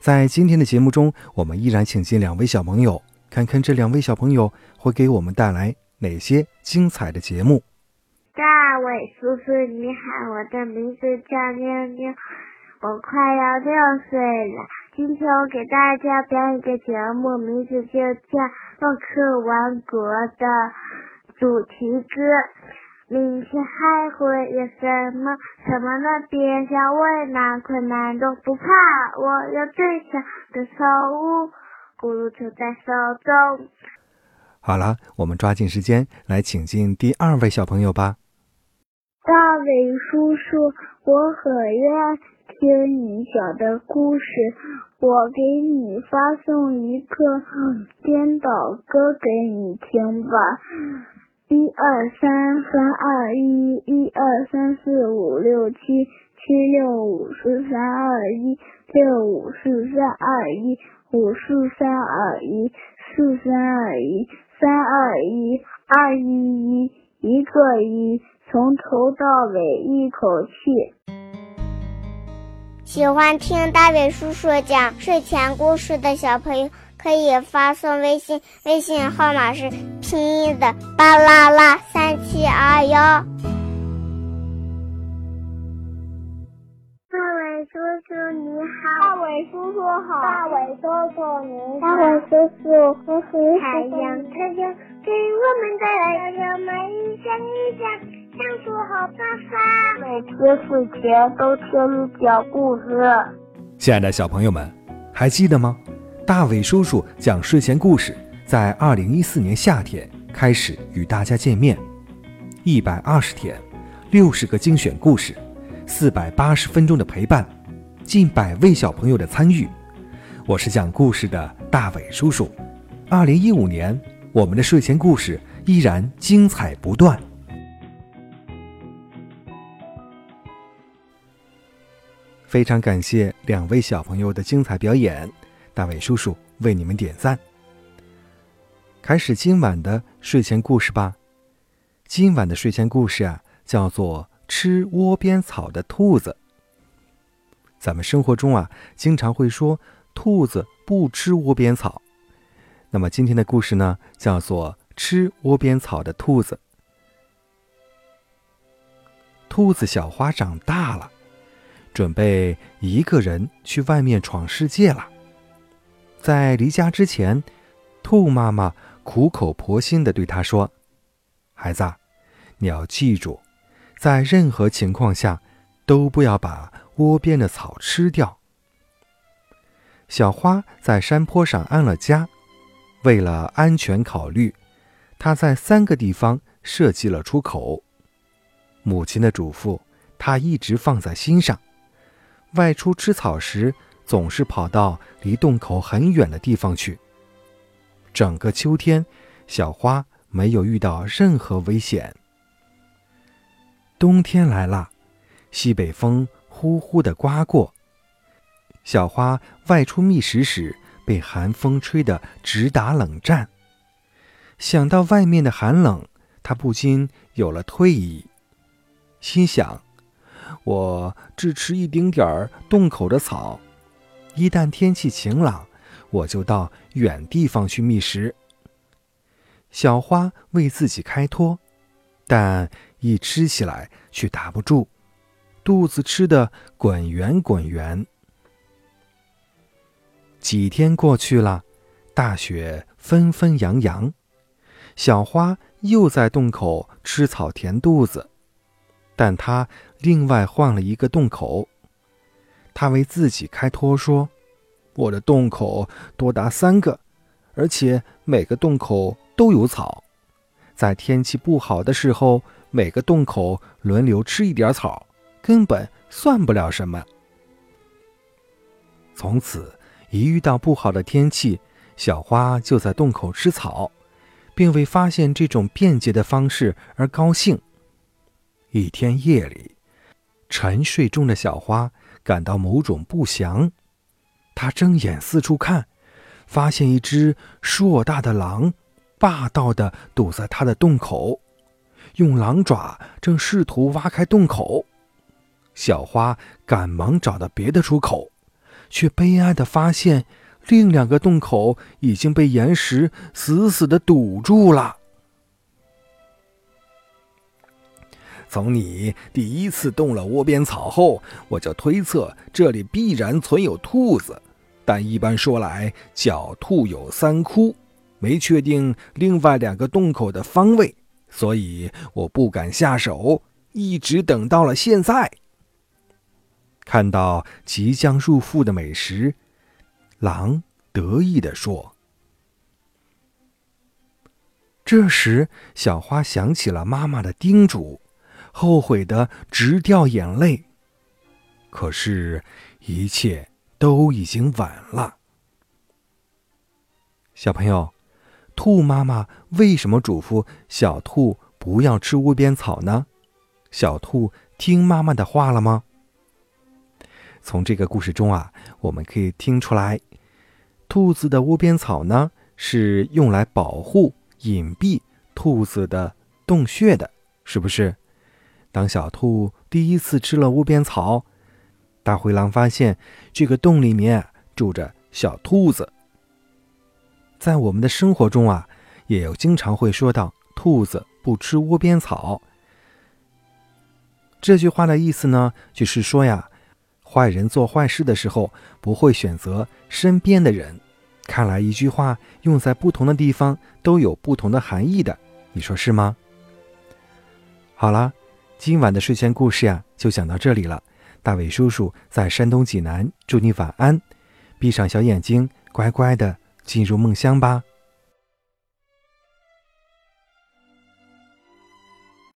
在今天的节目中，我们依然请进两位小朋友，看看这两位小朋友会给我们带来哪些精彩的节目。大伟叔叔你好，我的名字叫妞妞，我快要六岁了。今天我给大家表演一个节目，名字就叫《洛克王国》的主题歌。明天还会有什么？什么呢？别想为难，困难都不怕。我有最强的手物，咕噜就在手中。好了，我们抓紧时间来请进第二位小朋友吧。大伟叔叔，我很愿听你讲的故事，我给你发送一个颠倒歌给你听吧。一二三，三二一，一二三四五六七，七六五四三二一，六五四三二一，五四三二一，四三二一，三二一，二一一，一个一，从头到尾一口气。喜欢听大伟叔叔讲睡前故事的小朋友。可以发送微信，微信号码是拼音的巴啦啦三七二幺。大伟叔叔你好，大伟叔叔好，大伟叔叔你好，大伟叔叔我很太阳太阳给我们带来阳光，一想一想想出好办法。每天睡前都听你讲故事。亲爱的小朋友们，还记得吗？大伟叔叔讲睡前故事，在二零一四年夏天开始与大家见面，一百二十天，六十个精选故事，四百八十分钟的陪伴，近百位小朋友的参与。我是讲故事的大伟叔叔。二零一五年，我们的睡前故事依然精彩不断。非常感谢两位小朋友的精彩表演。大伟叔叔为你们点赞。开始今晚的睡前故事吧。今晚的睡前故事啊，叫做《吃窝边草的兔子》。咱们生活中啊，经常会说兔子不吃窝边草。那么今天的故事呢，叫做《吃窝边草的兔子》。兔子小花长大了，准备一个人去外面闯世界了。在离家之前，兔妈妈苦口婆心地对他说：“孩子，你要记住，在任何情况下，都不要把窝边的草吃掉。”小花在山坡上安了家，为了安全考虑，她在三个地方设计了出口。母亲的嘱咐，她一直放在心上。外出吃草时，总是跑到离洞口很远的地方去。整个秋天，小花没有遇到任何危险。冬天来了，西北风呼呼的刮过。小花外出觅食时，被寒风吹得直打冷战。想到外面的寒冷，她不禁有了退意，心想：我只吃一丁点儿洞口的草。一旦天气晴朗，我就到远地方去觅食。小花为自己开脱，但一吃起来却打不住，肚子吃得滚圆滚圆。几天过去了，大雪纷纷扬扬，小花又在洞口吃草填肚子，但她另外换了一个洞口。他为自己开脱说：“我的洞口多达三个，而且每个洞口都有草。在天气不好的时候，每个洞口轮流吃一点草，根本算不了什么。”从此，一遇到不好的天气，小花就在洞口吃草，并为发现这种便捷的方式而高兴。一天夜里，沉睡中的小花感到某种不祥，他睁眼四处看，发现一只硕大的狼霸道地堵在他的洞口，用狼爪正试图挖开洞口。小花赶忙找到别的出口，却悲哀地发现，另两个洞口已经被岩石死死地堵住了。从你第一次动了窝边草后，我就推测这里必然存有兔子，但一般说来，狡兔有三窟，没确定另外两个洞口的方位，所以我不敢下手，一直等到了现在。看到即将入腹的美食，狼得意地说。这时，小花想起了妈妈的叮嘱，后悔的直掉眼泪。可是，一切都已经晚了。小朋友，兔妈妈为什么嘱咐小兔不要吃窝边草呢？小兔听妈妈的话了吗？从这个故事中啊，我们可以听出来，兔子的窝边草呢是用来保护、隐蔽兔子的洞穴的，是不是？当小兔第一次吃了窝边草，大灰狼发现这个洞里面住着小兔子。在我们的生活中啊，也有经常会说到“兔子不吃窝边草”这句话的意思呢，就是说呀。坏人做坏事的时候不会选择身边的人，看来一句话用在不同的地方都有不同的含义的，你说是吗？好了，今晚的睡前故事呀就讲到这里了。大伟叔叔在山东济南，祝你晚安，闭上小眼睛，乖乖的进入梦乡吧。